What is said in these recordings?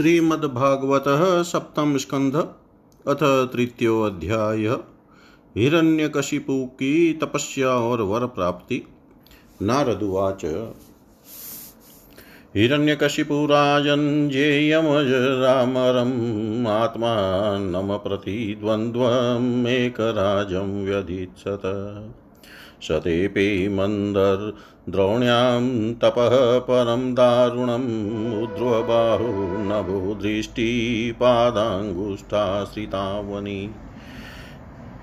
श्रीमद्भागवत सप्तम स्कंध अथ तृतीयोध्याय हिरण्यकशिपु की तपस्या और वर प्राप्ति। नारदुवाच हिरण्यकशिपुराजन् जेयमजरामरम् आत्मानम प्रतिद्वन्द्वमेकराजं व्यधित्सत। शतेऽपि मन्दर् द्रोण्यां तपः परं दारुणम् उद्ध्वबाहु नभो दृष्टिपादाङ्गुष्ठाश्रितावनि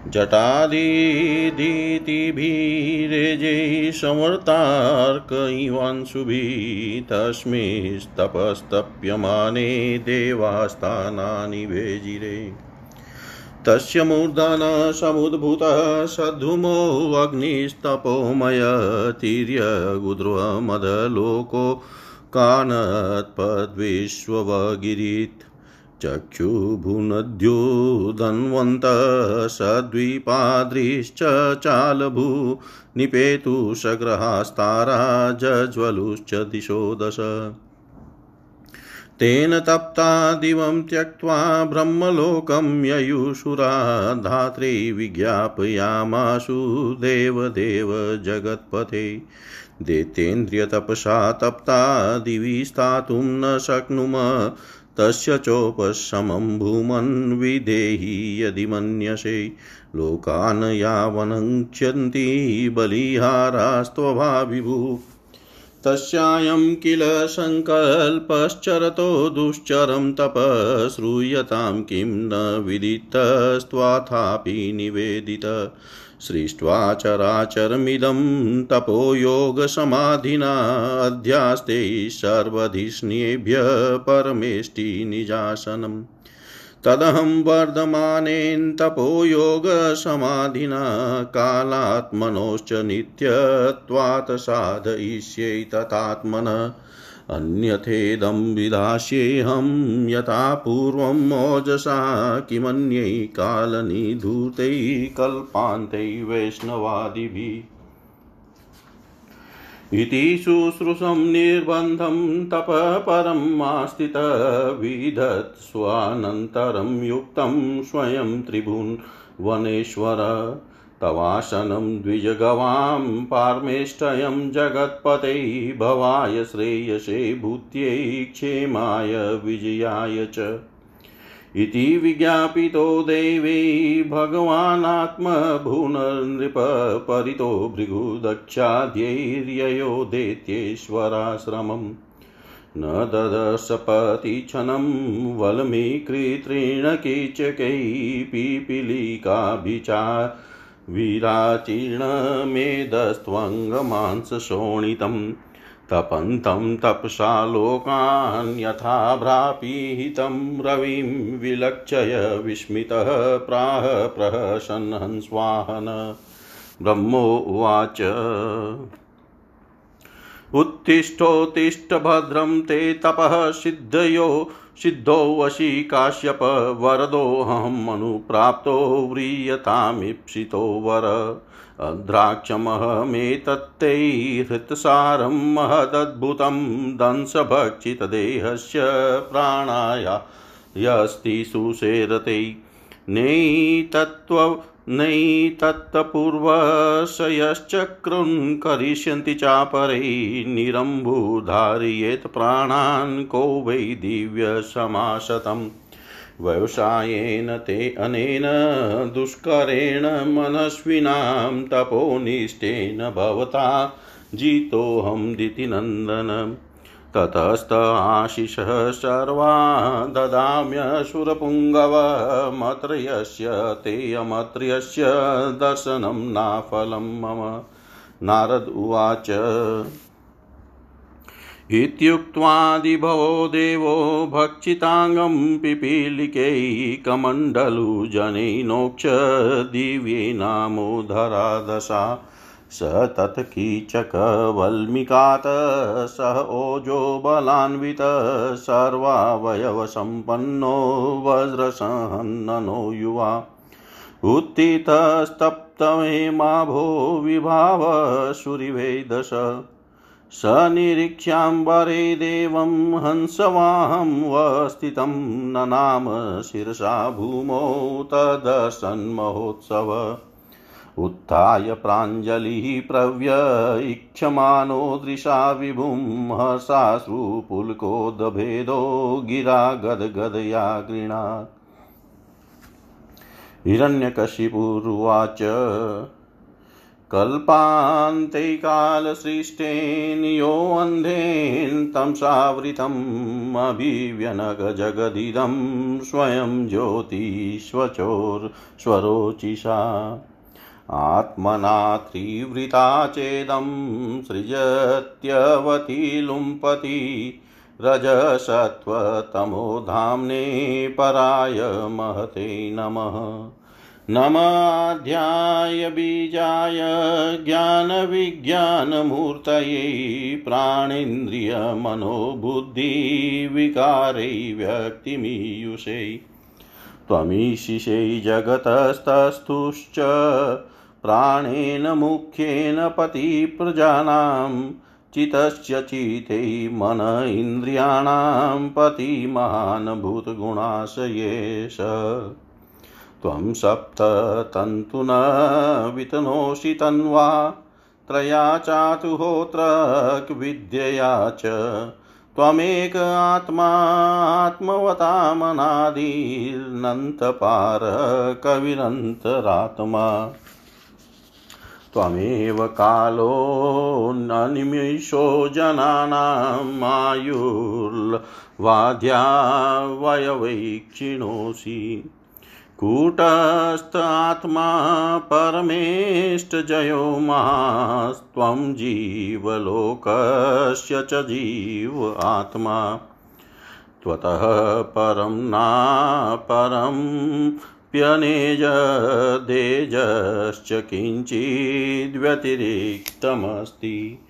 जटादिदितिभिरेजैः समर्तार्क इवांशुभिः तस्मिस्तपस्तप्यमाने देवास्थानानि भेजिरे। तस्य मूर्धन समुद्भूतः सद्धूमोऽग्निस्तपोमय तिर्यगुद्रमदलोको कानत्पद्विश्ववगिरित् चक्षुभुनद्युदन्वन्तः सद्विपाद्रिश्च चालभू निपेतुषग्रहास्तारा जज्वलुश्च दिशो दश तेन तप्ता दिवं त्यक्त्वा ब्रह्मलोकं ययुषुरा धात्रे विज्ञापयामाशु देवदेव जगत्पथे। दैत्येन्द्रियतपसा तप्ता दिवि स्थातुं न शक्नुम, तस्य चोपशमं भूमन् विदेहि यदि मन्यसे। लोकान् यावनङ्क्ष्यन्ति बलिहारास्त्वभाविभू। तस्यायं किल सङ्कल्पश्चरतो दुश्चरं तप श्रूयतां किं न विदितस्त्वाथापि निवेदित। सृष्ट्वा चराचरमिदं तपो योगसमाधिना अध्यास्ते सर्वधिष्ण्येभ्य परमेष्टि निजासनम्। तदहं वर्धमानेन तपो योगसमाधिना कालात्मनोश्च नित्यत्वात् साधयिष्ये तथात्मन। अन्यथेदं विधास्येऽहं यथा पूर्वं मोजसा किमन्यै कालनिधूतै कल्पान्तै वैष्णवादिभिः। इति शुश्रूषं निर्बन्धं तपः परम् आस्थितविधत् स्वानन्तरं युक्तं स्वयं त्रिभुवनेश्वर तवासनं द्विजगवां पार्मेष्टयं जगत्पते भवाय श्रेयसे भूत्यै क्षेमाय विजयाय च। इति विज्ञापितो देवी भगवानात्मभुनृप परितो भृगुदक्षाध्यैर्ययो दैत्येश्वराश्रमम्। न ददशपतिक्षणं वल्मीकृतृण कीचकै पिपीलिकाभिचा विराचीर्णमेधस्त्वङ्गमांसशोणितम्। तपन्तं तपसा लोकान् यथा भ्रापीहितं रविं विलक्षय विस्मितः प्राह प्रहसन्हंस्वाहन ब्रह्मोवाच उत्तिष्ठोत्तिष्ठ भद्रं ते तपः सिद्धयो सिद्धोऽसि काश्यप वरदोऽहम् अनुप्राप्तो व्रीयतामीप्सितो वर। द्राक्षमहमेतत्ते हृत्सारं महदद्भुतं दंशभक्षितदेहस्य प्राणाया यस्ति सुसेरते नैतत्त्व नैतत्तपूर्वशयश्चक्रुन् करिष्यन्ति चापरै निरम्बुधारयेत् प्राणान् को वै दिव्यसमाशतम्। व्यवसायेन ते अनेन दुष्करेण मनस्विनां तपोनिष्ठेन भवता जितोऽहं दितिनन्दन ततस्त आशिषः सर्वा ददाम्यसुरपुङ्गवमत्र यस्य ते अमत्र दर्शनं नाफलं मम। नारद उवाच। इत्युक्त्वादिभवो देवो भक्षिताङ्गं पिपीलिकैकमण्डलुजनैनोक्ष दिव्ये नामोधरादशा स तत्कीचकवल्मिकात् सह ओजो बलान्वित, सर्वावयवसम्पन्नो वज्रसहन्ननो युवा। उत्थितस्तप्तमे मा भो विभाव सुरिवेदश स निरीक्ष्याम्बरे देवं हंसवाहं वस्थितं ननाम शिरसा भूमौ तदसन्महोत्सव। उत्थाय प्राञ्जलिः प्रव्यईक्षमाणो दृशा विभुं हसाश्रुपुलकोदभेदो गिरा गदगदया गृणात्। हिरण्यकशिपुरुवाच कल्पान्ते कालसृष्टेन योऽन्धेन तं सावृतम् अभिव्यनगजगदिदं स्वयं ज्योतिष्वचोर्श्वरोचिषा आत्मना त्रिवृता चेदं सृजत्यवती लुम्पति रजसत्त्वतमो धाम्ने पराय महते नमः। नमाध्याय बीजाय ज्ञानविज्ञानमूर्तये प्राणेन्द्रियमनोबुद्धिविकारै व्यक्तिमीयुषे त्वमीशिषै जगतस्तस्थुश्च प्राणेन मुख्येन पतिप्रजानां चितस्य चिते मन इन्द्रियाणां पतिमहान् भूतगुणाशयेश त्वं सप्ततन्तु न वितनोषि तन्वा त्रया चातुहोत्रविद्यया च त्वमेक आत्मात्मवतामनादिर्नन्तपार कविरन्तरात्मा त्वमेव कालो न निमिषो जनानामायुर्वाद्या वयवैक्षिणोषि कूटस्थ आत्मा परमेष्टजयो मास्त्वं जीवलोकस्य च जीव आत्मा। त्वतः परं नापरं प्यनेजदेजश्च किञ्चिद्व्यतिरिक्तमस्ति।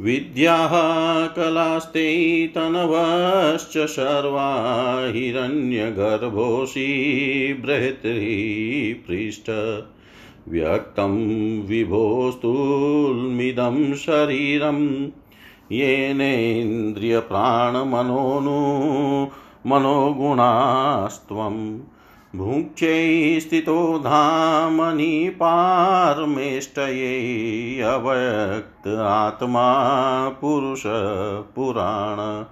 विद्याः कलास्ते तनवश्च सर्वा हिरण्यगर्भोषि बृहत्पृष्ठ व्यक्तं विभोस्तुल्मिदं शरीरं येनेन्द्रियप्राणमनोनु मनोगुणास्त्वम्। भुङ्क्षे स्थितो धामनि पारमेष्टये अव्यक्त आत्मा पुरुष पुराण।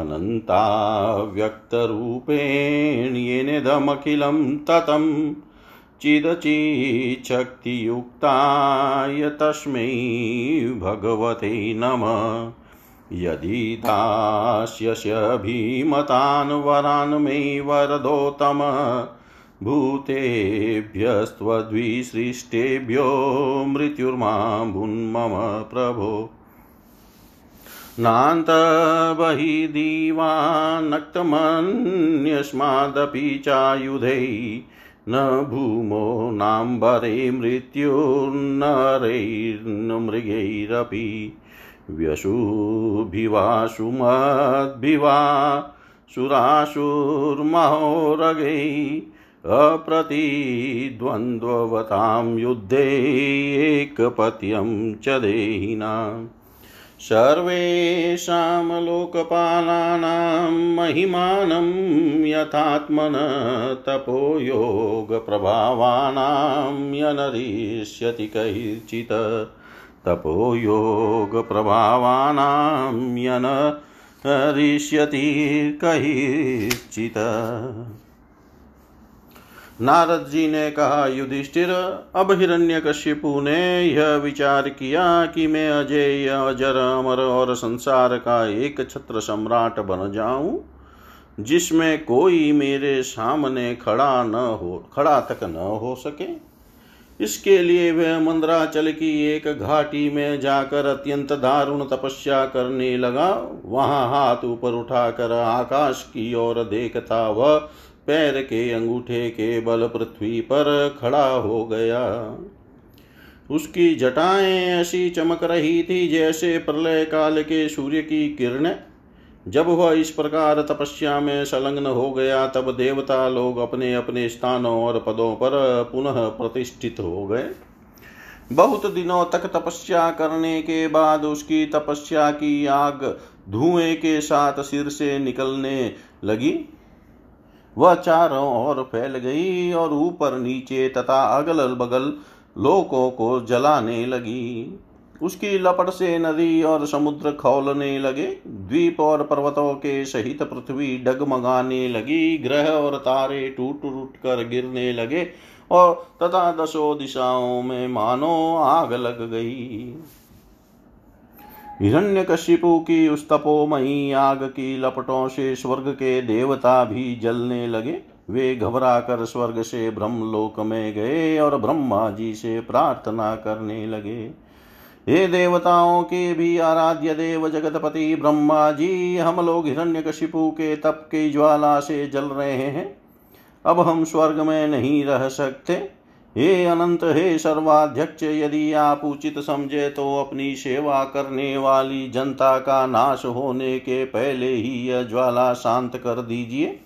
अनन्ताव्यक्तरूपेण येनेदमखिलं ततं चिदचिच्छक्तियुक्ताय तस्मै भगवते नमः। यदि दास्यस्य भीमतान् वरान् मे वरदोत्तम भूतेभ्यस्त्वद्विसृष्टेभ्यो मृत्युर्माम्बुन्मम प्रभो नान्तबहिदीवानक्तमन्यस्मादपि चायुधै, न भूमो नाम्बरे मृत्युर्नरैर्न मृगैरपि व्यशुभिवासुमद्भिवा सुरासुर्महोरगै अप्रतिद्वन्द्ववतां युद्धे एकपत्यं च देहिनाम् सर्वेषां लोकपालानां महिमानं यथात्मन तपोयोगप्रभावानां यनरिष्यति कैर्चित्। तपोयोगप्रभावानां यन हरिष्यति कहिचित नारद जी ने कहा, युधिष्ठिर, अब हिरण्य कश्यपु ने यह विचार किया कि मैं अजय अजर अमर और संसार का एक छत्र सम्राट बन जाऊँ, जिसमें कोई मेरे सामने खड़ा न हो, खड़ा तक न हो सके। इसके लिए वह मंद्राचल की एक घाटी में जाकर अत्यंत दारुण तपस्या करने लगा। वहाँ हाथ ऊपर उठाकर आकाश की ओर देखता वह पैर के अंगूठे के बल पृथ्वी पर खड़ा हो गया। उसकी जटाएँ ऐसी चमक रही थी जैसे प्रलय काल के सूर्य की किरणें। जब वह इस प्रकार तपस्या में संलग्न हो गया, तब देवता लोग अपने अपने स्थानों और पदों पर पुनः प्रतिष्ठित हो गए। बहुत दिनों तक तपस्या करने के बाद उसकी तपस्या की आग धुएँ के साथ सिर से निकलने लगी। वह चारों ओर फैल गई और ऊपर नीचे तथा अगल बगल लोकों को जलाने लगी। उसकी लपट से नदी और समुद्र खौलने लगे। द्वीप और पर्वतों के सहित पृथ्वी डगमगाने लगी। ग्रह और तारे टूट टूट कर गिरने लगे और तथा दसों दिशाओं में मानो आग लग गई। हिरण्य हिरण्यकशिपु की उस तपोमयी आग की लपटों से स्वर्ग के देवता भी जलने लगे। वे घबरा कर स्वर्ग से ब्रह्मलोक में गए और ब्रह्मा जी से प्रार्थना करने लगे। हे देवताओं के भी आराध्य देव जगतपति ब्रह्मा जी, हम लोग हिरण्य हिरण्यकशिपु के तप की ज्वाला से जल रहे हैं। अब हम स्वर्ग में नहीं रह सकते। हे अनंत, हे सर्वाध्यक्ष, यदि आप उचित समझे तो अपनी सेवा करने वाली जनता का नाश होने के पहले ही यह ज्वाला शांत कर दीजिए।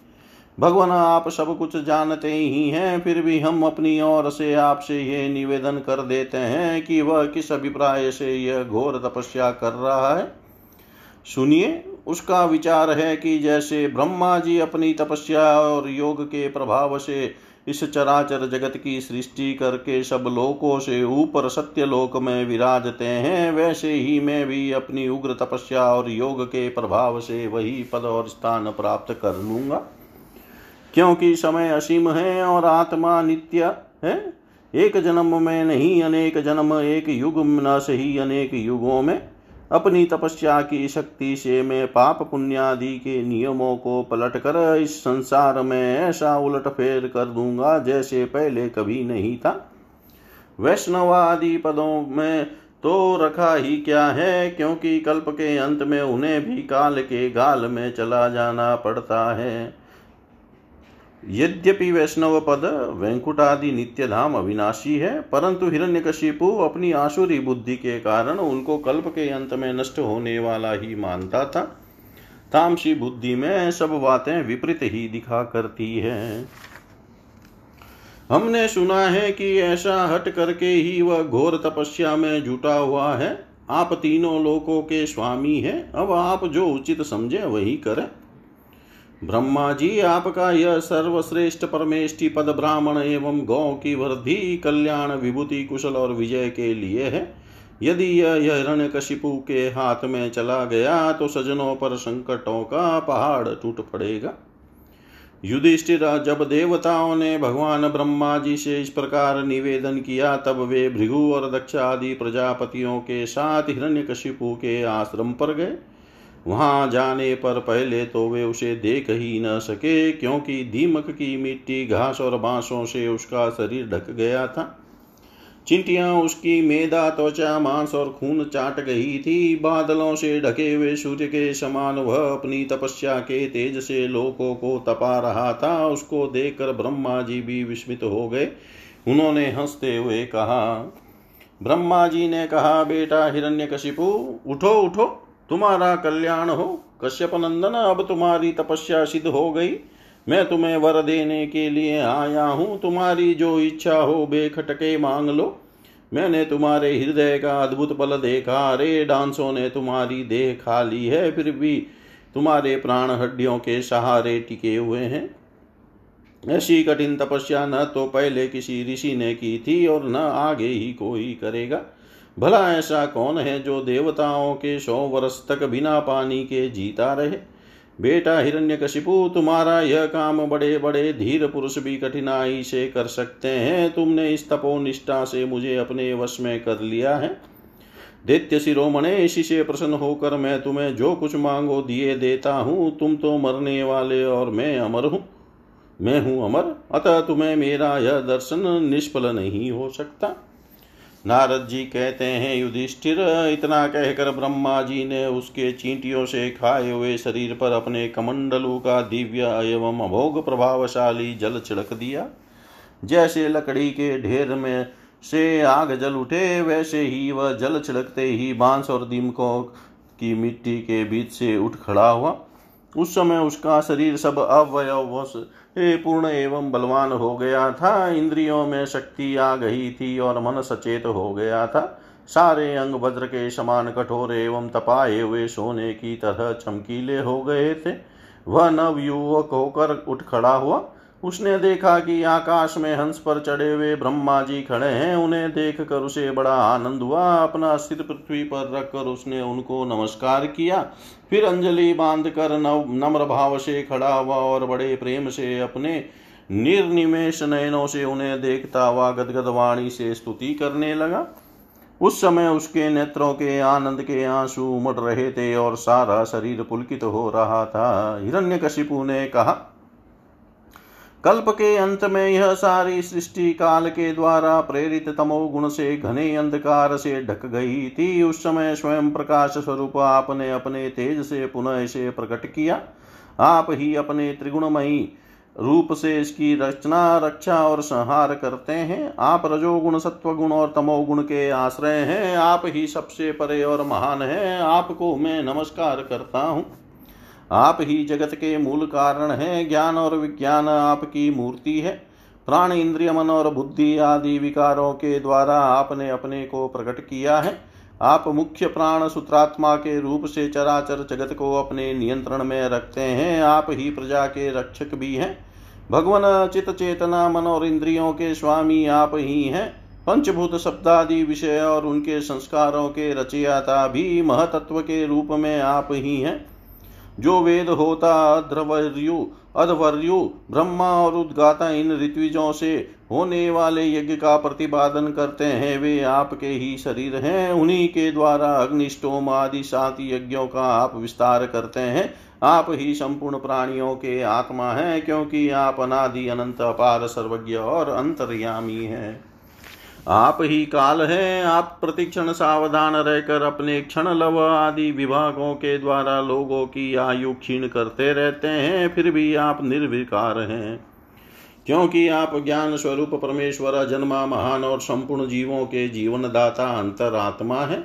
भगवान, आप सब कुछ जानते ही हैं, फिर भी हम अपनी ओर से आपसे ये निवेदन कर देते हैं कि वह किस अभिप्राय से यह घोर तपस्या कर रहा है। सुनिए, उसका विचार है कि जैसे ब्रह्मा जी अपनी तपस्या और योग के प्रभाव से इस चराचर जगत की सृष्टि करके सब लोकों से ऊपर सत्य लोक में विराजते हैं, वैसे ही मैं भी अपनी उग्र तपस्या और योग के प्रभाव से वही पद और स्थान प्राप्त कर लूँगा। क्योंकि समय असीम है और आत्मा नित्य है। एक जन्म में नहीं, अनेक जन्म, एक युग न सही, अनेक युगों में। अपनी तपस्या की शक्ति से मैं पाप पुण्यादि के नियमों को पलट कर इस संसार में ऐसा उलट फेर कर दूँगा जैसे पहले कभी नहीं था। वैष्णवादि पदों में तो रखा ही क्या है, क्योंकि कल्प के अंत में उन्हें भी काल के गाल में चला जाना पड़ता है। यद्यपि वैष्णव पद वैंकुटादि नित्य धाम अविनाशी है, परंतु हिरण्यकशिपु अपनी आसुरी बुद्धि के कारण उनको कल्प के अंत में नष्ट होने वाला ही मानता था। तामसी बुद्धि में सब बातें विपरीत ही दिखा करती है। हमने सुना है कि ऐसा हट करके ही वह घोर तपस्या में जुटा हुआ है। आप तीनों लोकों के स्वामी हैं, अब आप जो उचित समझे वही करें। ब्रह्मा जी आपका यह सर्वश्रेष्ठ परमेष्टि पद ब्राह्मण एवं गौ की वृद्धि, कल्याण, विभूति, कुशल और विजय के लिए है। यदि यह हिरण्य कशिपु के हाथ में चला गया तो सजनों पर संकटों का पहाड़ टूट पड़ेगा। युधिष्ठिर, जब देवताओं ने भगवान ब्रह्मा जी से इस प्रकार निवेदन किया, तब वे भृगु और दक्ष आदि प्रजापतियों के साथ हिरण्यकशिपु के आश्रम पर गए। वहाँ जाने पर पहले तो वे उसे देख ही न सके, क्योंकि दीमक की मिट्टी घास और बांसों से उसका शरीर ढक गया था। चिंटियाँ उसकी मेदा, त्वचा, मांस और खून चाट गई थी। बादलों से ढके हुए सूर्य के समान वह अपनी तपस्या के तेज से लोगों को तपा रहा था। उसको देखकर ब्रह्मा जी भी विस्मित हो गए। उन्होंने हँसते हुए कहा ब्रह्मा जी ने कहा, बेटा हिरण्यकशिपु, उठो उठो। तुम्हारा कल्याण हो। कश्यप नंदन अब तुम्हारी तपस्या सिद्ध हो गई। मैं तुम्हें वर देने के लिए आया हूँ। तुम्हारी जो इच्छा हो, बेखटके मांग लो। मैंने तुम्हारे हृदय का अद्भुत बल देखा। रे डांसों ने तुम्हारी देह खा ली है, फिर भी तुम्हारे प्राण हड्डियों के सहारे टिके हुए हैं। ऐसी कठिन तपस्या न तो पहले किसी ऋषि ने की थी और न आगे ही कोई करेगा। भला ऐसा कौन है जो देवताओं के सौ वर्ष तक बिना पानी के जीता रहे? बेटा हिरण्यकशिपु तुम्हारा यह काम बड़े बड़े धीर पुरुष भी कठिनाई से कर सकते हैं। तुमने इस तपोनिष्ठा से मुझे अपने वश में कर लिया है। दैत्य शिरोमणे, इसी से प्रसन्न होकर मैं तुम्हें जो कुछ मांगो दिए देता हूँ, तुम तो मरने वाले और मैं अमर हूँ। मैं हूँ अमर, अतः तुम्हें मेरा यह दर्शन निष्फल नहीं हो सकता। नारद जी कहते हैं, युधिष्ठिर, इतना कहकर ब्रह्मा जी ने उसके चींटियों से खाए हुए शरीर पर अपने कमंडलू का दिव्य एवं अभोग प्रभावशाली जल छिड़क दिया। जैसे लकड़ी के ढेर में से आग जल उठे, वैसे ही वह जल छिड़कते ही बाँस और दीमकों की मिट्टी के बीच से उठ खड़ा हुआ। उस समय उसका शरीर सब अवयव पूर्ण एवं बलवान हो गया था, इंद्रियों में शक्ति आ गई थी और मन सचेत हो गया था। सारे अंग वज्र के समान कठोर एवं तपाए हुए सोने की तरह चमकीले हो गए थे। वह नवयुवक होकर उठ खड़ा हुआ। उसने देखा कि आकाश में हंस पर चढ़े हुए ब्रह्मा जी खड़े हैं। उन्हें देख कर उसे बड़ा आनंद हुआ। अपना सिर पृथ्वी पर रखकर उसने उनको नमस्कार किया। फिर अंजलि बाँध कर नम्र भाव से खड़ा हुआ और बड़े प्रेम से अपने निर्निमेश नयनों से उन्हें देखता हुआ गदगद वाणी से स्तुति करने लगा। उस समय उसके नेत्रों के आनंद के आँसू उमड़ रहे थे और सारा शरीर पुलकित हो रहा था। हिरण्यकशिपु ने कहा कल्प के अंत में यह सारी सृष्टि काल के द्वारा प्रेरित तमो गुण से घने अंधकार से ढक गई थी। उस समय स्वयं प्रकाश स्वरूप आपने अपने तेज से पुनः इसे प्रकट किया। आप ही अपने त्रिगुणमयी रूप से इसकी रचना, रक्षा और संहार करते हैं। आप रजोगुण, सत्वगुण और तमोगुण के आश्रय हैं। आप ही सबसे परे और महान हैं। आपको मैं नमस्कार करता हूँ। आप ही जगत के मूल कारण हैं, ज्ञान और विज्ञान आपकी मूर्ति है। प्राण इंद्रिय, मन और बुद्धि आदि विकारों के द्वारा आपने अपने को प्रकट किया है। आप मुख्य प्राण सूत्रात्मा के रूप से चराचर जगत को अपने नियंत्रण में रखते हैं। आप ही प्रजा के रक्षक भी हैं। भगवान चित चेतना, मन और इंद्रियों के स्वामी आप ही हैं। पंचभूत शब्दादि विषय और उनके संस्कारों के रचयाता भी महतत्व के रूप में आप ही हैं। जो वेद होता अध्रवर्यु अधवर्यु ब्रह्मा और उद्गाता इन ऋत्विजों से होने वाले यज्ञ का प्रतिपादन करते हैं, वे आपके ही शरीर हैं, उन्हीं के द्वारा अग्निष्टोम आदि सात यज्ञों का आप विस्तार करते हैं। आप ही संपूर्ण प्राणियों के आत्मा हैं, क्योंकि आप अनादि, अनंत, अपार, सर्वज्ञ और अंतर्यामी हैं। आप ही काल है, आप प्रतिक्षण सावधान रहकर अपने क्षण लव आदि विभागों के द्वारा लोगों की आयु क्षीण करते रहते हैं, फिर भी आप निर्विकार हैं। क्योंकि आप ज्ञान स्वरूप परमेश्वर, जन्मा महान और संपूर्ण जीवों के जीवन दाता अंतरात्मा है।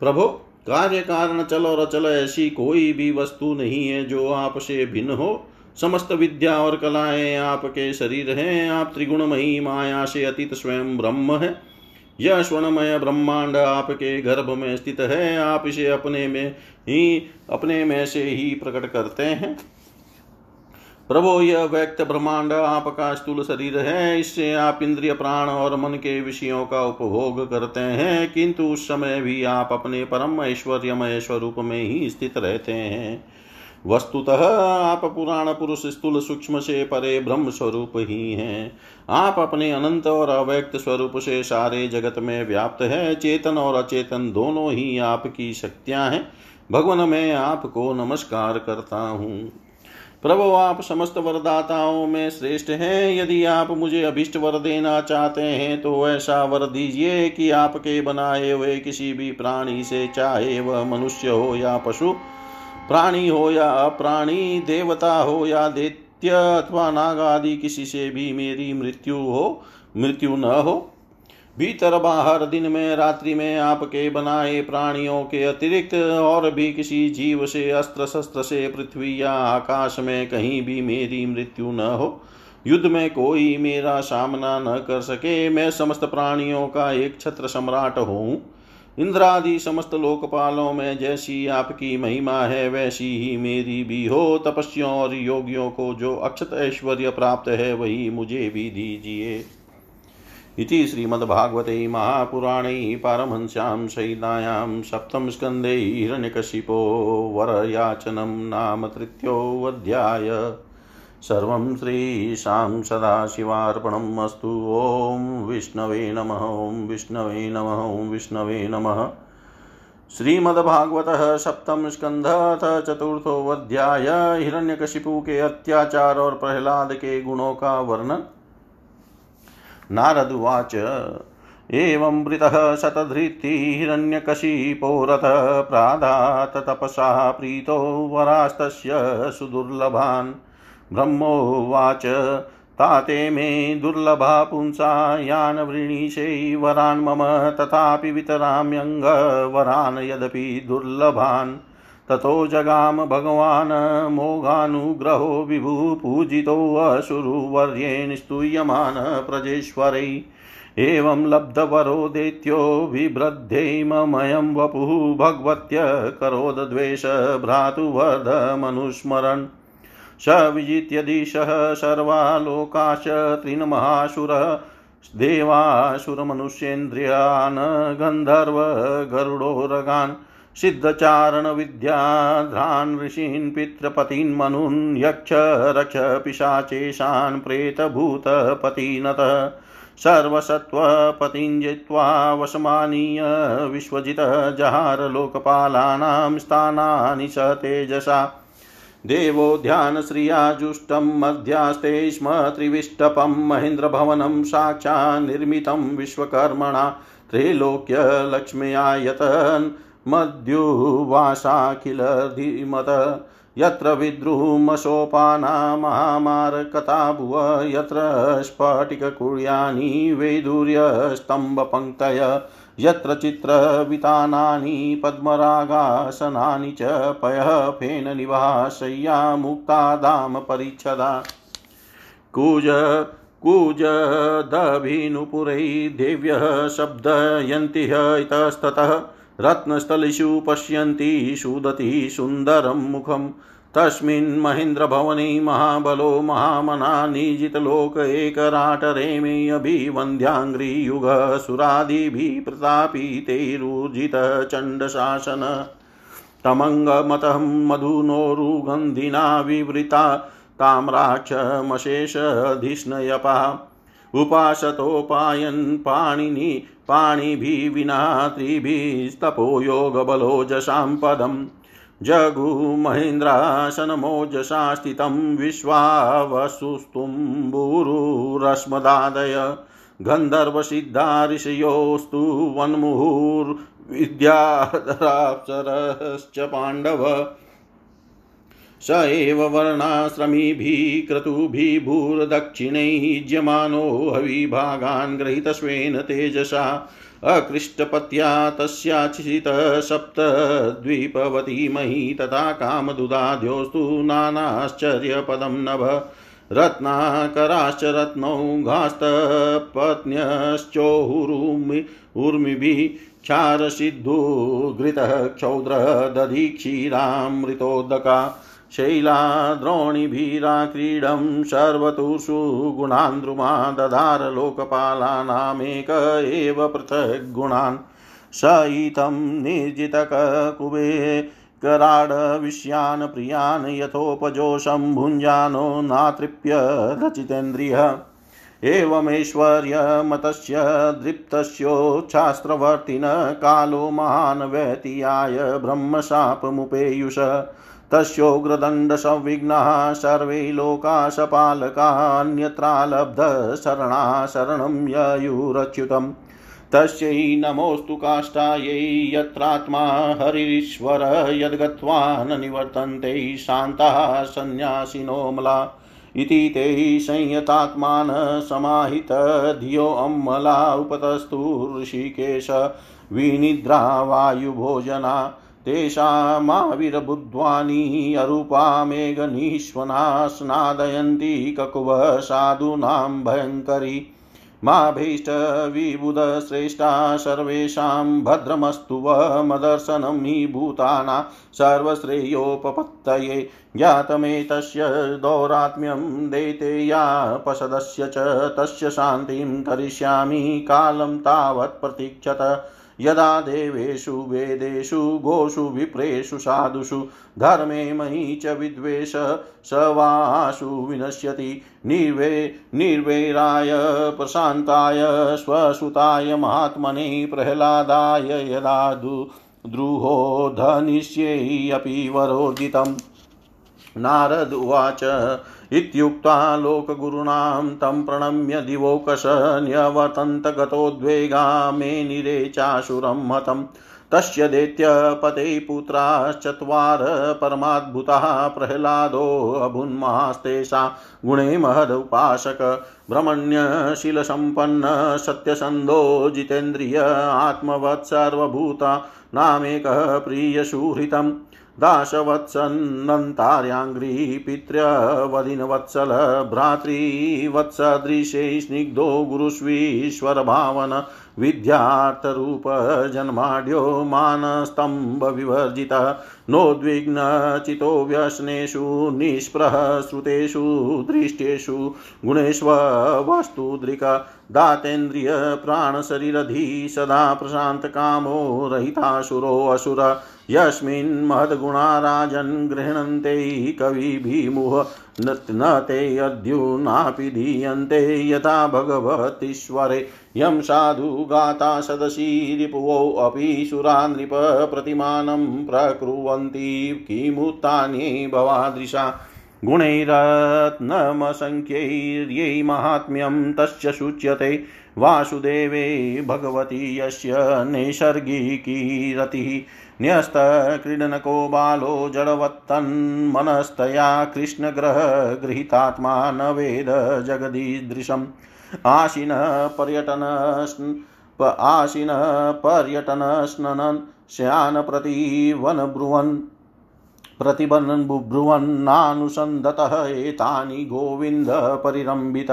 प्रभो, कार्य कारण चल और अचल ऐसी कोई भी वस्तु नहीं है जो आपसे भिन्न हो। समस्त विद्या और कलाएँ आपके शरीर हैं। आप त्रिगुणमयी माया से अतीत स्वयं ब्रह्म है। यह स्वर्णमय ब्रह्मांड आपके गर्भ में स्थित है। आप इसे अपने में ही, अपने में से ही प्रकट करते हैं। प्रभो, यह व्यक्त ब्रह्मांड आपका स्थूल शरीर है। इससे आप इंद्रिय प्राण और मन के विषयों का उपभोग करते हैं। किंतु उस समय भी आप अपने परम ऐश्वर्यमय स्वरूप में ही स्थित रहते हैं। वस्तुतः आप पुराण पुरुष स्थूल सूक्ष्म से परे ब्रह्म स्वरूप ही हैं। आप अपने अनंत और अव्यक्त स्वरूप से सारे जगत में व्याप्त है। चेतन और अचेतन दोनों ही आपकी शक्तियाँ हैं। भगवान, मैं आपको नमस्कार करता हूँ। प्रभु, आप समस्त वरदाताओं में श्रेष्ठ हैं। यदि आप मुझे अभिष्ट वर देना चाहते हैं तो ऐसा वर दीजिए कि आपके बनाए हुए किसी भी प्राणी से, चाहे वह मनुष्य हो या पशु प्राणी हो या अप्राणी, देवता हो या दैत्य अथवा नाग आदि किसी से भी मेरी मृत्यु हो, मृत्यु न हो। भीतर बाहर दिन में, रात्रि में आपके बनाए प्राणियों के अतिरिक्त और भी किसी जीव से अस्त्र शस्त्र से, पृथ्वी या आकाश में कहीं भी मेरी मृत्यु न हो। युद्ध में कोई मेरा सामना न कर सके, मैं समस्त प्राणियों का एक छत्र सम्राट हूँ इंद्रादि समस्त लोकपालों में जैसी आपकी महिमा है, वैसी ही मेरी भी हो। तपस्यों और योगियों को जो अक्षत ऐश्वर्य प्राप्त है, वही मुझे भी दीजिए। इति श्रीमद्भागवते महापुराणे पारमहंस्यां संहितायां सप्तमस्कन्धे हिरण्यकशिपो वरयाचनं नाम तृतीयोऽध्याय। सर्वं श्रीशां सदाशिवार्पणम् ॐ विष्णवे नमः, ॐ विष्णवे नमः, ॐ विष्णवे नमः। श्रीमद्भागवतः सप्तम स्कंध अथ चतुर्थोऽध्याय हिरण्यकशिपु के अत्याचार और प्रहलाद के गुणों का वर्णन नारदुवाच एवं वृतः शतधृति हिरण्यकशिपोरथ प्रादात तपसा प्रीतो वरास्तस्य सुदुर्लभान्। ब्रह्मोवाच ताते मे दुर्लभा पुंसा यान् वृणीषे वरान् मम तथापि वितराम्यङ्गवरान् यदपि दुर्लभान्। ततो जगाम भगवान् मोघानुग्रहो विभु पूजितोऽसुरुवर्येण स्तूयमान प्रजेश्वरै। एवं लब्धवरो दैत्यो बिभ्रद्धेममयं वपुः भगवत्य करोद्वेष भ्रातुवर्धमनुस्मरन् स विजित्य दिशः सर्वालोकाश्च त्रिन्महासुरः, देवासुरमनुष्येन्द्रियान् गन्धर्वगरुडोरगान् सिद्धचारणविद्याध्रान्, ऋषीन्, पितृपतीन्, मनुन्, यक्ष, रक्ष पिशाचेशान् प्रेतभूतपतिनतः सर्वसत्त्वपतिं जित्वा वशमानीय, विश्वजित स्थानानि स तेजसा। देवो ध्यानश्रियाजुष्टं मध्यास्ते स्म त्रिविष्टपं महेन्द्रभवनं साक्षान्निर्मितं विश्वकर्मणा त्रैलोक्यलक्ष्म्या यतन् मद्युवासाखिलधिमत यत्र विद्रुमसोपाना महामारकता भुव यत्र स्फटिककुर्यानि वैदुर्यस्तम्भपङ्क्तय। यत्र चित्रवितानानि पद्मरागासनानि च पयः फेननिवासय्या मुक्तादाम परिच्छदा। कुज, कूजदभिनुपुरै देव्यः शब्दयन्ति इतस्ततः रत्नस्थलिषु पश्यन्ति सुदति सुन्दरं मुखम् तस्मिन् महेन्द्रभवने महाबलो महामना निजितलोक एकराटरेमेऽभिवन्द्याङ्घ्रियुगः सुरादिभिः प्रतापितैरुजितचण्डशासन तमङ्गमतं मधुनोरुगन्धिना विवृता ताम्राक्षमशेषधिष्णयपा। उपासतोपायन् पाणिनि पाणिभिः विना त्रिभिस्तपो योगबलोजसां पदम् जगुमहेन्द्रासनमोजसा स्थितं विश्वावसुस्तुम्बुरुरश्मदादय गन्धर्वसिद्धा ऋषयोस्तु वन्मुहुर्विद्याधराप्सरश्च पाण्डव। स एव वर्णाश्रमीभिः क्रतुभिर्भूर्दक्षिणैः युज्यमानो हविभागान् गृहीतस्वेन तेजसा। अकृष्टपत्या तस्याचितः सप्तद्वीपवती मही तथा कामदुदाध्योस्तु नानाश्चर्यपदं नभ। रत्नाकराश्च रत्नौघास्तपत्न्यश्चोहुर्मिभिः क्षारसिद्धुघृतः क्षौद्रः दधि क्षीरामृतोदका शैलाद्रोणिभिराक्रीडं सर्वतुषु गुणान्द्रुमा दधार लोकपालानामेक एव पृथक् गुणान्। स इतं निर्जितककुबे कराडविष्यान् प्रियान् यथोपजोषं भुञ्जानो नातृप्य रचितेन्द्रियः। एवमेश्वर्यमतस्य दृप्तस्योच्छास्त्रवर्तिन कालो महान् व्यतीयाय ब्रह्मशापमुपेयुष। तस्योग्रदण्डसंविघ्नाः सर्वे लोकाशपालकान्यत्रालब्धशरणा शरणं ययुरच्युतम्। तस्यै नमोऽस्तु काष्ठायै यत्रात्मा हरीश्वर यद्गत्वा न निवर्तन्ते शान्ताः सन्न्यासिनोमला इति ते संयतात्मान समाहितधियो अम्मला। उपतस्तु ऋषिकेश विनिद्रा वायुभोजना। तेषामाविर्बुद्ध्वानि अरूपा मेघनीश्वना स्नादयन्ति ककुव साधूनां भयङ्करी। मा भीष्टविबुधश्रेष्ठा सर्वेषां भद्रमस्तु मदर्शनं हि भूताना सर्वश्रेयोपपत्तये। ज्ञातमेतस्य दौरात्म्यं दैतेयापसदस्य च तस्य शान्तिं करिष्यामि। कालं तावत् प्रतीक्षत। यदा देवेषु वेदेषु गोषु विप्रेषु साधुषु धर्मे मयि च विद्वेष स विनश्यति। निर्वे निर्वैराय प्रशान्ताय स्वसुताय महात्मने प्रह्लादाय यदा द्रुहो धनिष्यै वरोदितम् नारद उवाच इत्युक्त्वा लोकगुरूणां तं प्रणम्य दिवोकश न्यवर्तन्तगतोद्वेगा मे निरे चाशुरं हतं तस्य दैत्यपते पुत्राश्चत्वार परमाद्भुताः प्रह्लादोऽभुन्मास्तेषा गुणे महदुपासक ब्रह्मण्यशीलसम्पन्न सत्यसन्धो जितेन्द्रिय आत्मवत् सर्वभूता। नामेकः प्रियसुहृतम् दाशवत्सन्नन्तार्याङ्घ्री पितृवदिनवत्सल भ्रातृवत्सदृशे स्निग्धो गुरुष्वीश्वरभावन विद्यार्थरूपजन्माढ्यो मानस्तम्भविवर्जितः नोद्विग्नचितो व्यसनेषु निष्प्रह श्रुतेषु दृष्टेषु गुणेष्वस्तुदृक दातेन्द्रियप्राणशरीरधी सदा प्रशान्तकामो रहितासुरोऽसुर यस्मिन् महद्गुणा राजन् गृह्णन्ते कविभिमुह न ते अद्युनापि दीयन्ते यथा भगवतीश्वरे। यं साधु गाता सदसि रिपुवोऽपि सुरा नृप प्रतिमानं प्रकुर्वन्ति। किमुत्तान्ये भवादृशा। गुणैरत्नमसङ्ख्यैर्यै महात्म्यं तस्य सूच्यते। वासुदेवे भगवती यस्य नैसर्गिकी रतिः। न्यस्तक्रीडनको बालो जडवत्तन्मनस्तया कृष्णग्रहगृहीतात्मा न वेद जगदीदृशम्। आशिन पर्यटन आशिन पर्यटनस्नन् स्यान् प्रति वनब्रुवन् प्रतिबन् बुभ्रुवन्नानुसन्दतः एतानि गोविन्द परिरम्भित।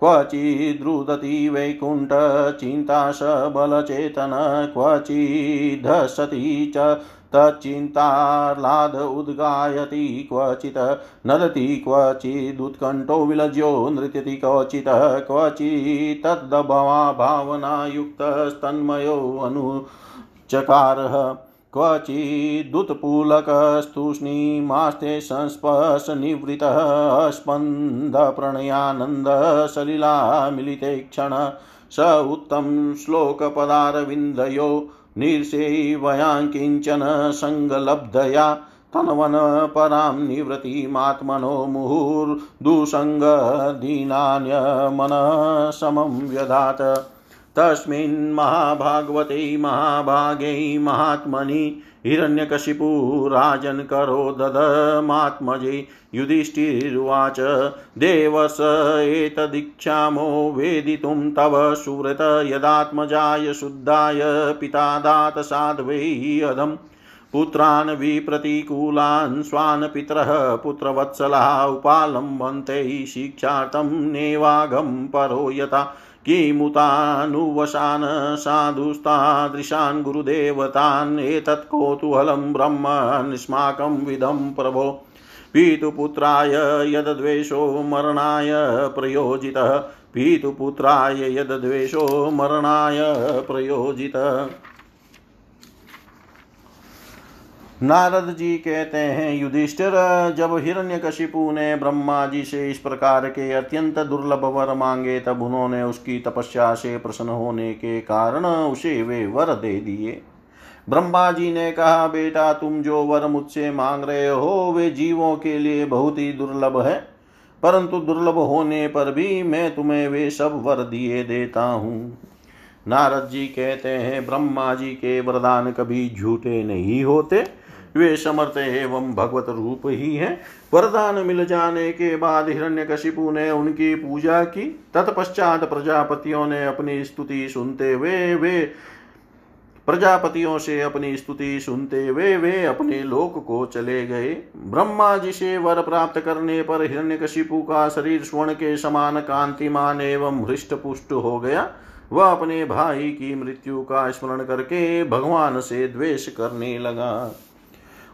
क्वचिद्रुदति वैकुण्ठचिन्ताशबलचेतन क्वचिद्धसति च तच्चिन्ताह्लाद उद्गायति क्वचित् नदति क्वचिदुत्कण्ठो विलज्यो नृत्यति क्वचित् क्वचित्तद्भवा भावनायुक्तस्तन्मयो अनुचकारः क्वचिदुत्पुलकस्तूष्णीमास्ते संस्पर्शनिवृतः स्पन्दप्रणयानन्दसलिलामिलिते क्षण स उत्तम श्लोकपदारविन्दयो निर्सेवयां किंचन सङ्गलब्धया तन्वनपरां निवृत्तिमात्मनो मुहुर्दुसङ्गदीनान्यमनः समं व्यधात्। तस्मिन् महाभागवते महाभागे महात्मनि हिरण्यकशिपु करो ददमात्मजे युधिष्ठिरुवाच, देवस एतदीक्षामो वेदितुं तव सुव्रत यदात्मजाय शुद्धाय पिता दात साध्वै अधम् पुत्रान् विप्रतिकूलान् स्वान् पितरः पुत्रवत्सला उपालम्बन्ते शिक्षार्थं नेवागं परो यथा। किमुतानुवशान् साधुस्तादृशान् गुरुदेवतान् एतत् कौतूहलं ब्रह्म निष्माकं प्रभो। पीतुपुत्राय यद्वेषो मरणाय प्रयोजितः। पीतुपुत्राय यद्वेषो मरणाय प्रयोजितः। नारद जी कहते हैं, युधिष्ठिर, जब हिरण्यकशिपु ने ब्रह्मा जी से इस प्रकार के अत्यंत दुर्लभ वर मांगे, तब उन्होंने उसकी तपस्या से प्रसन्न होने के कारण उसे वे वर दे दिए। ब्रह्मा जी ने कहा, बेटा, तुम जो वर मुझसे मांग रहे हो, वे जीवों के लिए बहुत ही दुर्लभ है। परंतु दुर्लभ होने पर भी मैं तुम्हें वे सब वर दिए देता हूँ। नारद जी कहते हैं, ब्रह्मा जी के वरदान कभी झूठे नहीं होते। वे समर्थ एवं भगवत रूप ही है। वरदान मिल जाने के बाद हिरण्यकशिपु ने उनकी पूजा की। तत्पश्चात प्रजापतियों ने अपनी स्तुति सुनते हुए वे प्रजापतियों से अपनी स्तुति सुनते हुए वे अपने लोक को चले गए। ब्रह्मा जी से वर प्राप्त करने पर हिरण्यकशिपु का शरीर स्वर्ण के समान कांतिमान एवं हृष्ट पुष्ट हो गया। वह अपने भाई की मृत्यु का स्मरण करके भगवान से द्वेष करने लगा।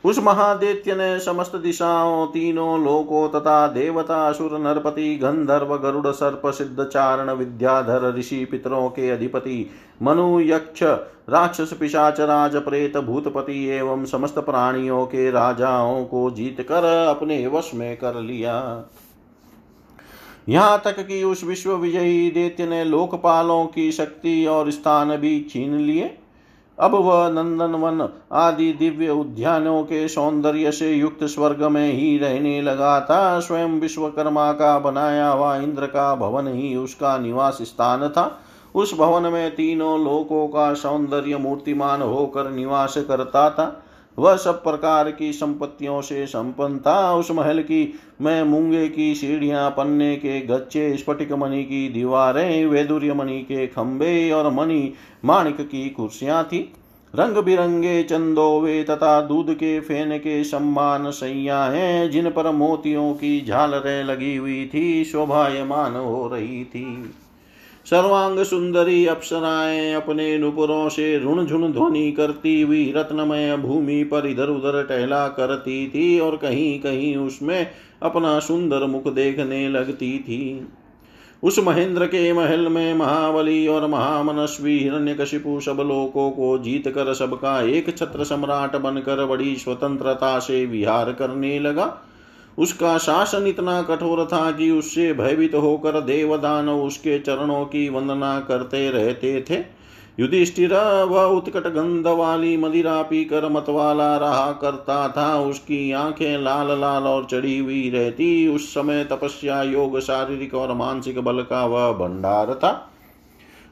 उस महादेत्य ने समस्त दिशाओं, तीनों लोकों तथा देवता, असुर, नरपति, गंधर्व, गरुड़, सर्प, सिद्ध, चारण, विद्याधर, ऋषि, पितरों के अधिपति, मनु, यक्ष, राक्षस, पिशाच, राज, प्रेत, भूतपति एवं समस्त प्राणियों के राजाओं को जीत कर अपने वश में कर लिया। यहाँ तक कि उस विश्व विजयी दैत्य ने लोकपालों की शक्ति और स्थान भी छीन लिए। अब वह नंदनवन आदि दिव्य उद्यानों के सौंदर्य से युक्त स्वर्ग में ही रहने लगा था। स्वयं विश्वकर्मा का बनाया हुआ इंद्र का भवन ही उसका निवास स्थान था। उस भवन में तीनों लोकों का सौंदर्य मूर्तिमान होकर निवास करता था। वह सब प्रकार की संपत्तियों से संपन्न था। उस महल की, मैं मूँगे की सीढ़ियाँ, पन्ने के गच्चे, स्फटिक मणि की दीवारें, वेदुर्य मणि के खंबे और मणि माणिक की कुर्सियाँ थी। रंग बिरंगे चंदोवे तथा दूध के फेन के सम्मान सैया हैं, जिन पर मोतियों की झालरें लगी हुई थी, शोभायमान हो रही थी। सर्वांग सुंदरी अप्सराएँ अपने नुपुरों से रुण झुण ध्वनि करती हुई रत्नमय भूमि पर इधर उधर टहला करती थी और कहीं कहीं उसमें अपना सुंदर मुख देखने लगती थी। उस महेंद्र के महल में महाबली और महामनस्वी हिरण्यकशिपु सब लोकों को जीत कर सबका एक छत्र सम्राट बनकर बड़ी स्वतंत्रता से विहार करने लगा। उसका शासन इतना कठोर था कि उससे भयभीत होकर देवदान उसके चरणों की वंदना करते रहते थे। युधिष्ठिर, वह उत्कट गंध वाली मदिरा पीकर मतवाला रहा करता था। उसकी आँखें लाल लाल और चढ़ी हुई रहती। उस समय तपस्या, योग, शारीरिक और मानसिक बल का वह भंडार था।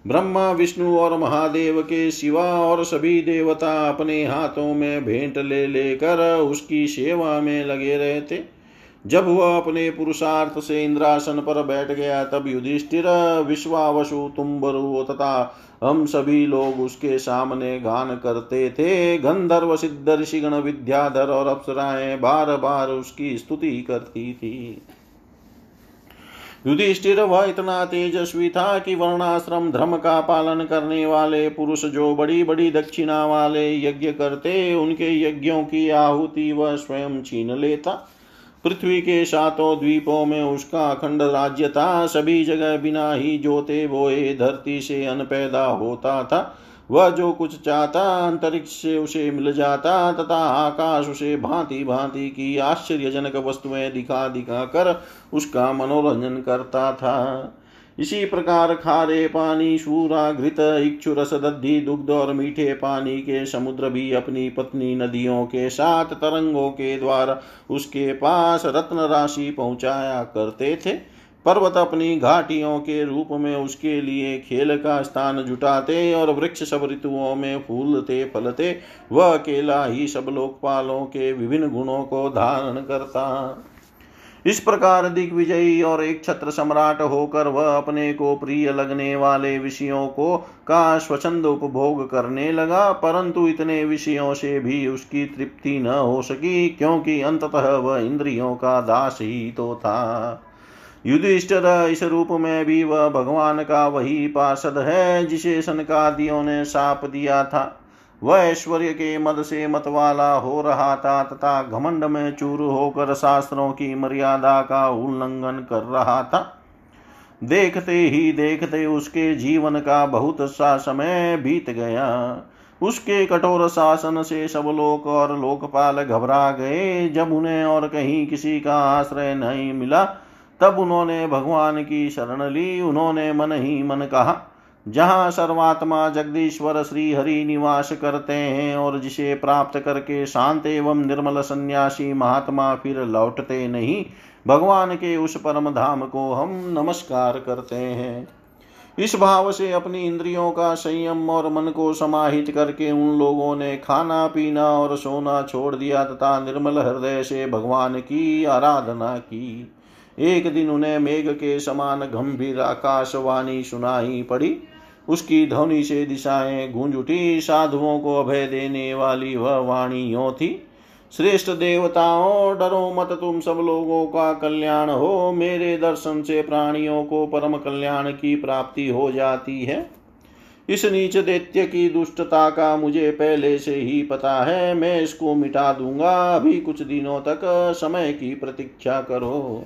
ब्रह्मा, विष्णु और महादेव के शिवा और सभी देवता अपने हाथों में भेंट ले लेकर उसकी सेवा में लगे रहते। जब वह अपने पुरुषार्थ से इंद्रासन पर बैठ गया, तब युधिष्ठिर विश्वावसु तुम्बरु तथा हम सभी लोग उसके सामने गान करते थे। गंधर्व सिद्ध ऋषिगण विद्याधर और अप्सराएँ बार बार उसकी स्तुति करती थी। युधिष्ठिर, वह इतना तेजस्वी था कि वर्णाश्रम धर्म का पालन करने वाले पुरुष जो बड़ी बड़ी दक्षिणा वाले यज्ञ करते, उनके यज्ञों की आहुति वह स्वयं छीन लेता। पृथ्वी के सातों द्वीपों में उसका अखंड राज्य था। सभी जगह बिना ही जोते बोए धरती से अन पैदा होता था। वह जो कुछ चाहता, अंतरिक्ष से उसे मिल जाता तथा आकाश उसे भांति भांति की आश्चर्यजनक वस्तुएँ दिखा दिखा कर उसका मनोरंजन करता था। इसी प्रकार खारे पानी शूरा घृत इक्षु रस दधि दुग्ध और मीठे पानी के समुद्र भी अपनी पत्नी नदियों के साथ तरंगों के द्वारा उसके पास रत्न राशि पहुँचाया करते थे। पर्वत अपनी घाटियों के रूप में उसके लिए खेल का स्थान जुटाते और वृक्ष सब ऋतुओं में फूलते, फलते, वह अकेला ही सब लोकपालों के विभिन्न गुणों को धारण करता। इस प्रकार दिग्विजयी और एक छत्र सम्राट होकर वह अपने को प्रिय लगने वाले विषयों को का स्वच्छंद उपभोग करने लगा, परंतु इतने विषयों से भी उसकी तृप्ति न हो सकी, क्योंकि अंततः वह इंद्रियों का दास ही तो था। युधिष्ठर, इस रूप में भी वह भगवान का वही पार्षद है, जिसे सनकादियों ने साप दिया था। वह ऐश्वर्य के मद से मतवाला हो रहा था तथा घमंड में चूर होकर शास्त्रों की मर्यादा का उल्लंघन कर रहा था। देखते ही देखते उसके जीवन का बहुत सा समय बीत गया। उसके कठोर शासन से सब लोक और लोकपाल घबरा गए। जब उन्हें और कहीं किसी का आश्रय नहीं मिला, तब उन्होंने भगवान की शरण ली। उन्होंने मन ही मन कहा जहाँ सर्वात्मा जगदीश्वर श्री हरि निवास करते हैं और जिसे प्राप्त करके शांत एवं निर्मल सन्यासी महात्मा फिर लौटते नहीं, भगवान के उस परम धाम को हम नमस्कार करते हैं। इस भाव से अपनी इंद्रियों का संयम और मन को समाहित करके उन लोगों ने खाना, पीना और सोना छोड़ दिया तथा निर्मल हृदय से भगवान की आराधना की। एक दिन उन्हें मेघ के समान गंभीर आकाशवाणी सुनाई पड़ी। उसकी ध्वनि से दिशाएँ गूंज उठी। साधुओं को अभय देने वाली वह वाणी यो थी। श्रेष्ठ देवताओं, डरो मत तुम सब लोगों का कल्याण हो। मेरे दर्शन से प्राणियों को परम कल्याण की प्राप्ति हो जाती है। इस नीच दैत्य की दुष्टता का मुझे पहले से ही पता है। मैं इसको मिटा दूँगा। अभी कुछ दिनों तक समय की प्रतीक्षा करो।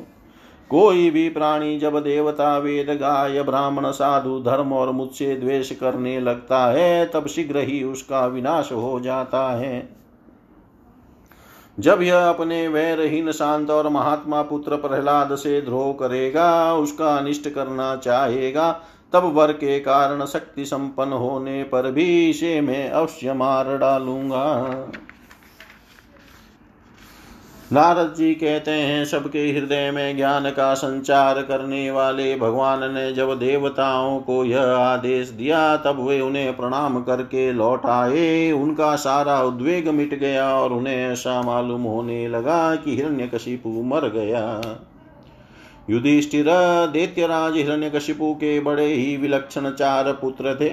कोई भी प्राणी जब देवता, वेद, गाय, ब्राह्मण, साधु, धर्म और मुझसे द्वेष करने लगता है, तब शीघ्र ही उसका विनाश हो जाता है। जब यह अपने वैरहीन शांत और महात्मा पुत्र प्रहलाद से द्रोह करेगा, उसका अनिष्ट करना चाहेगा, तब वर के कारण शक्ति संपन्न होने पर भी इसे मैं अवश्य मार डालूँगा। नारद जी कहते हैं, सबके हृदय में ज्ञान का संचार करने वाले भगवान ने जब देवताओं को यह आदेश दिया, तब वे उन्हें प्रणाम करके लौट आए। उनका सारा उद्वेग मिट गया और उन्हें ऐसा मालूम होने लगा कि हिरण्यकशिपु मर गया। युधिष्ठिर, दैत्यराज हिरण्यकशिपु के बड़े ही विलक्षण चार पुत्र थे।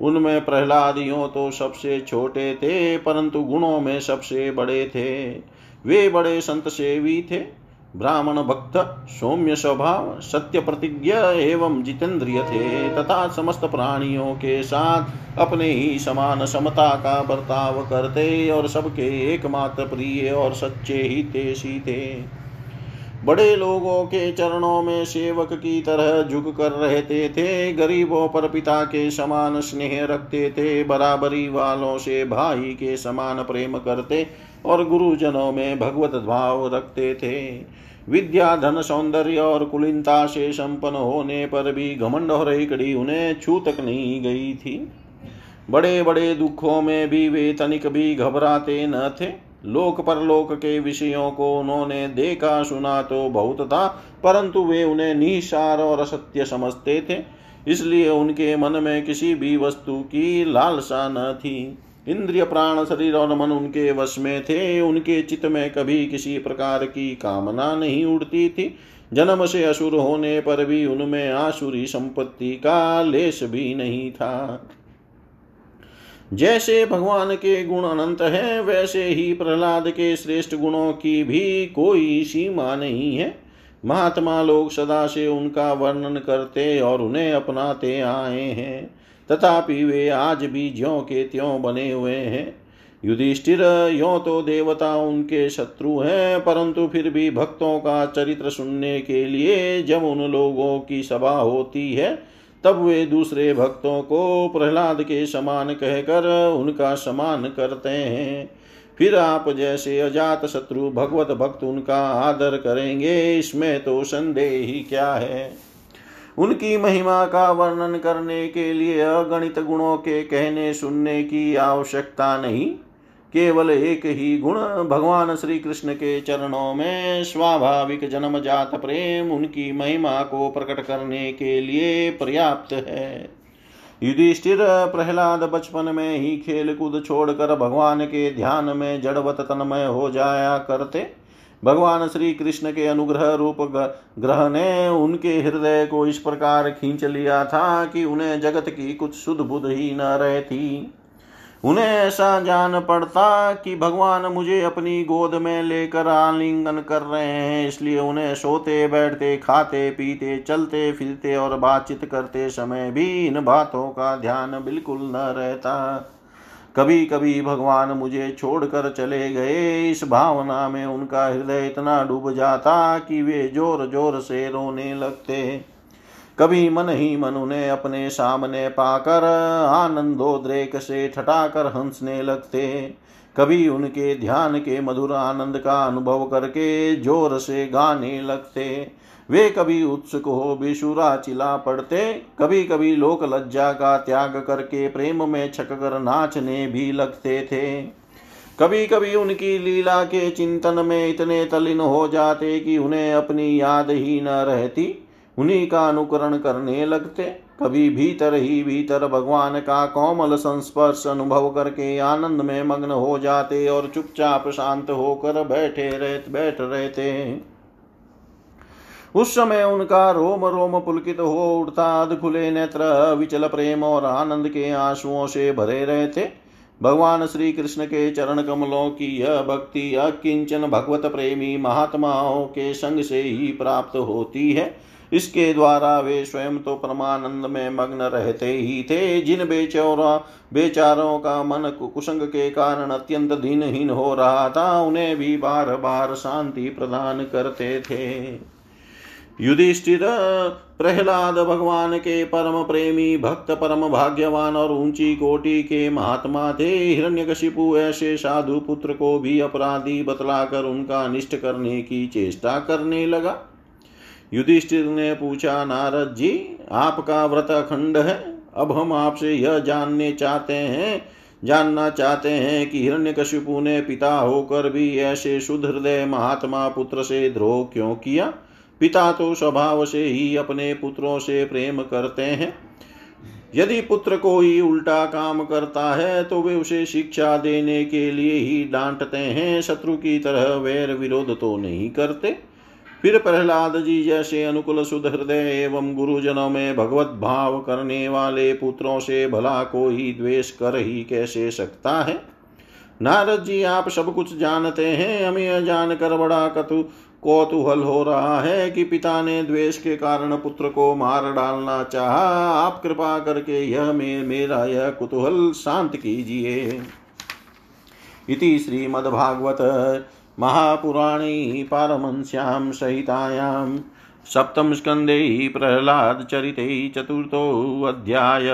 उनमें प्रहलादियों तो सबसे छोटे थे, परंतु गुणों में सबसे बड़े थे। वे बड़े संत सेवी थे। ब्राह्मण भक्त, सौम्य स्वभाव, सत्य प्रतिज्ञ एवं जितेंद्रिय थे तथा समस्त प्राणियों के साथ अपने ही समान समता का बर्ताव करते और सबके एकमात्र प्रिय और सच्चे ही तेसी थे। बड़े लोगों के चरणों में सेवक की तरह झुक कर रहते थे, गरीबों पर पिता के समान स्नेह रखते थे, बराबरी वालों से भाई के समान प्रेम करते और गुरुजनों में भगवत भाव रखते थे। विद्या, धन, सौंदर्य और कुलीनता से संपन्न होने पर भी घमंड और एकड़ी उन्हें छू तक नहीं गई थी। बड़े बड़े दुखों में भी वे तनिक भी घबराते न थे। लोक परलोक के विषयों को उन्होंने देखा, सुना तो बहुत था, परंतु वे उन्हें निसार और असत्य समझते थे। इसलिए उनके मन में किसी भी वस्तु की लालसा न थी। इंद्रिय प्राण शरीर और मन उनके वश में थे, उनके चित्त में कभी किसी प्रकार की कामना नहीं उड़ती थी। जन्म से असुर होने पर भी उनमें आसुरी संपत्ति का लेश भी नहीं था। जैसे भगवान के गुण अनंत है, वैसे ही प्रहलाद के श्रेष्ठ गुणों की भी कोई सीमा नहीं है। महात्मा लोग सदा से उनका वर्णन करते और उन्हें अपनाते आए हैं। तथापि वे आज भी ज्यो के त्यों बने हुए हैं। युधिष्ठिर, यो तो देवता उनके शत्रु हैं, परंतु फिर भी भक्तों का चरित्र सुनने के लिए जब उन लोगों की सभा होती है, तब वे दूसरे भक्तों को प्रहलाद के समान कहकर उनका समान करते हैं। फिर आप जैसे अजात शत्रु, भगवत भक्त उनका आदर करेंगे, इसमें तो संदेह ही क्या है? उनकी महिमा का वर्णन करने के लिए अगणित गुणों के कहने सुनने की आवश्यकता नहीं। केवल एक ही गुण भगवान श्री कृष्ण के चरणों में स्वाभाविक जन्मजात प्रेम उनकी महिमा को प्रकट करने के लिए पर्याप्त है। युधिष्ठिर प्रहलाद बचपन में ही खेल कूद छोड़कर भगवान के ध्यान में जड़वत तन्मय हो जाया करते। भगवान श्री कृष्ण के अनुग्रह रूप ग्रह ने उनके हृदय को इस प्रकार खींच लिया था कि उन्हें जगत की कुछ शुद्ध बुद्ध ही न रहती। उन्हें ऐसा जान पड़ता कि भगवान मुझे अपनी गोद में लेकर आलिंगन कर रहे हैं, इसलिए उन्हें सोते, बैठते, खाते, पीते, चलते, फिरते और बातचीत करते समय भी इन बातों का ध्यान बिल्कुल न रहता। कभी कभी भगवान मुझे छोड़कर चले गए। इस भावना में उनका हृदय इतना डूब जाता कि वे ज़ोर ज़ोर से रोने लगते। कभी मन ही मन उन्हें अपने सामने पाकर, आनंदोद्रेक से ठटाकर हंसने लगते। कभी उनके ध्यान के मधुर आनंद का अनुभव करके ज़ोर से गाने लगते। वे कभी उत्सुक हो, बेशुरा चिला पड़ते। कभी कभी लोक लज्जा का त्याग करके प्रेम में छक कर नाचने भी लगते थे। कभी कभी उनकी लीला के चिंतन में इतने तलीन हो जाते कि उन्हें अपनी याद ही न रहती। उन्हीं का अनुकरण करने लगते। कभी भीतर ही भीतर भगवान का कोमल संस्पर्श अनुभव करके आनंद में मग्न हो जाते और चुपचाप शांत होकर बैठे रहते बैठ रहते। उस समय उनका रोम रोम पुलकित हो उठता अध खुले नेत्र, विचल प्रेम और आनंद के आंसुओं से भरे रहे थे भगवान श्री कृष्ण के चरण कमलों की यह भक्ति अकिंचन भगवत प्रेमी महात्माओं के संग से ही प्राप्त होती है। इसके द्वारा वे स्वयं तो परमानंद में मग्न रहते ही थे। जिन बेचौरा, बेचारों का मन कुसंग के कारण अत्यंत दीनहीन हो रहा था, उन्हें भी बार बार शांति प्रदान करते थे। युधिष्ठिर, प्रहलाद भगवान के परम प्रेमी, भक्त, परम भाग्यवान और ऊँची कोटि के महात्मा थे। हिरण्यकशिपु ऐसे साधु पुत्र को भी अपराधी बतलाकर उनका अनिष्ट करने की चेष्टा करने लगा। युधिष्ठिर ने पूछा, नारद जी, आपका व्रत अखंड है? अब हम आपसे यह जानने चाहते हैं, जानना चाहते हैं कि हिरण्यकशिपु ने पिता होकर भी ऐसे हृदय महात्मा पुत्र से द्रोह क्यों किया? पिता तो स्वभाव से ही अपने पुत्रों से प्रेम करते हैं। यदि पुत्र कोई उल्टा काम करता है तो वे उसे शिक्षा देने के लिए ही डांटते हैं। शत्रु की तरह वैर विरोध तो नहीं करते। फिर प्रहलाद जी जैसे अनुकूल शुद्ध हृदय एवं गुरुजनों में भगवत भाव करने वाले पुत्रों से भला कोई द्वेष कर ही कैसे सकता है? नारद जी, आप सब कुछ जानते हैं। हमें जानकर बड़ा कतु कौतूहल हो रहा है कि पिता ने द्वेष के कारण पुत्र को मार डालना चाहा। आप कृपा करके यह मे, मेरा यह कुतूहल शांत कीजिए। इति श्रीमद्भागवत महापुराणे पारमंस्यां सहितायां सप्तमस्कन्धे प्रह्लादचरिते चतुर्थोऽध्याय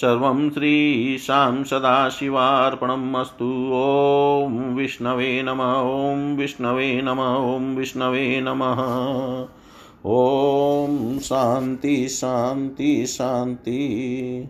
सर्वं श्रीशां सदाशिवार्पणम् अस्तु। ॐ विष्णवे नम, ॐ विष्णवे नम, ॐ विष्णवे नमः। ॐ शान्ति शान्ति शान्ति।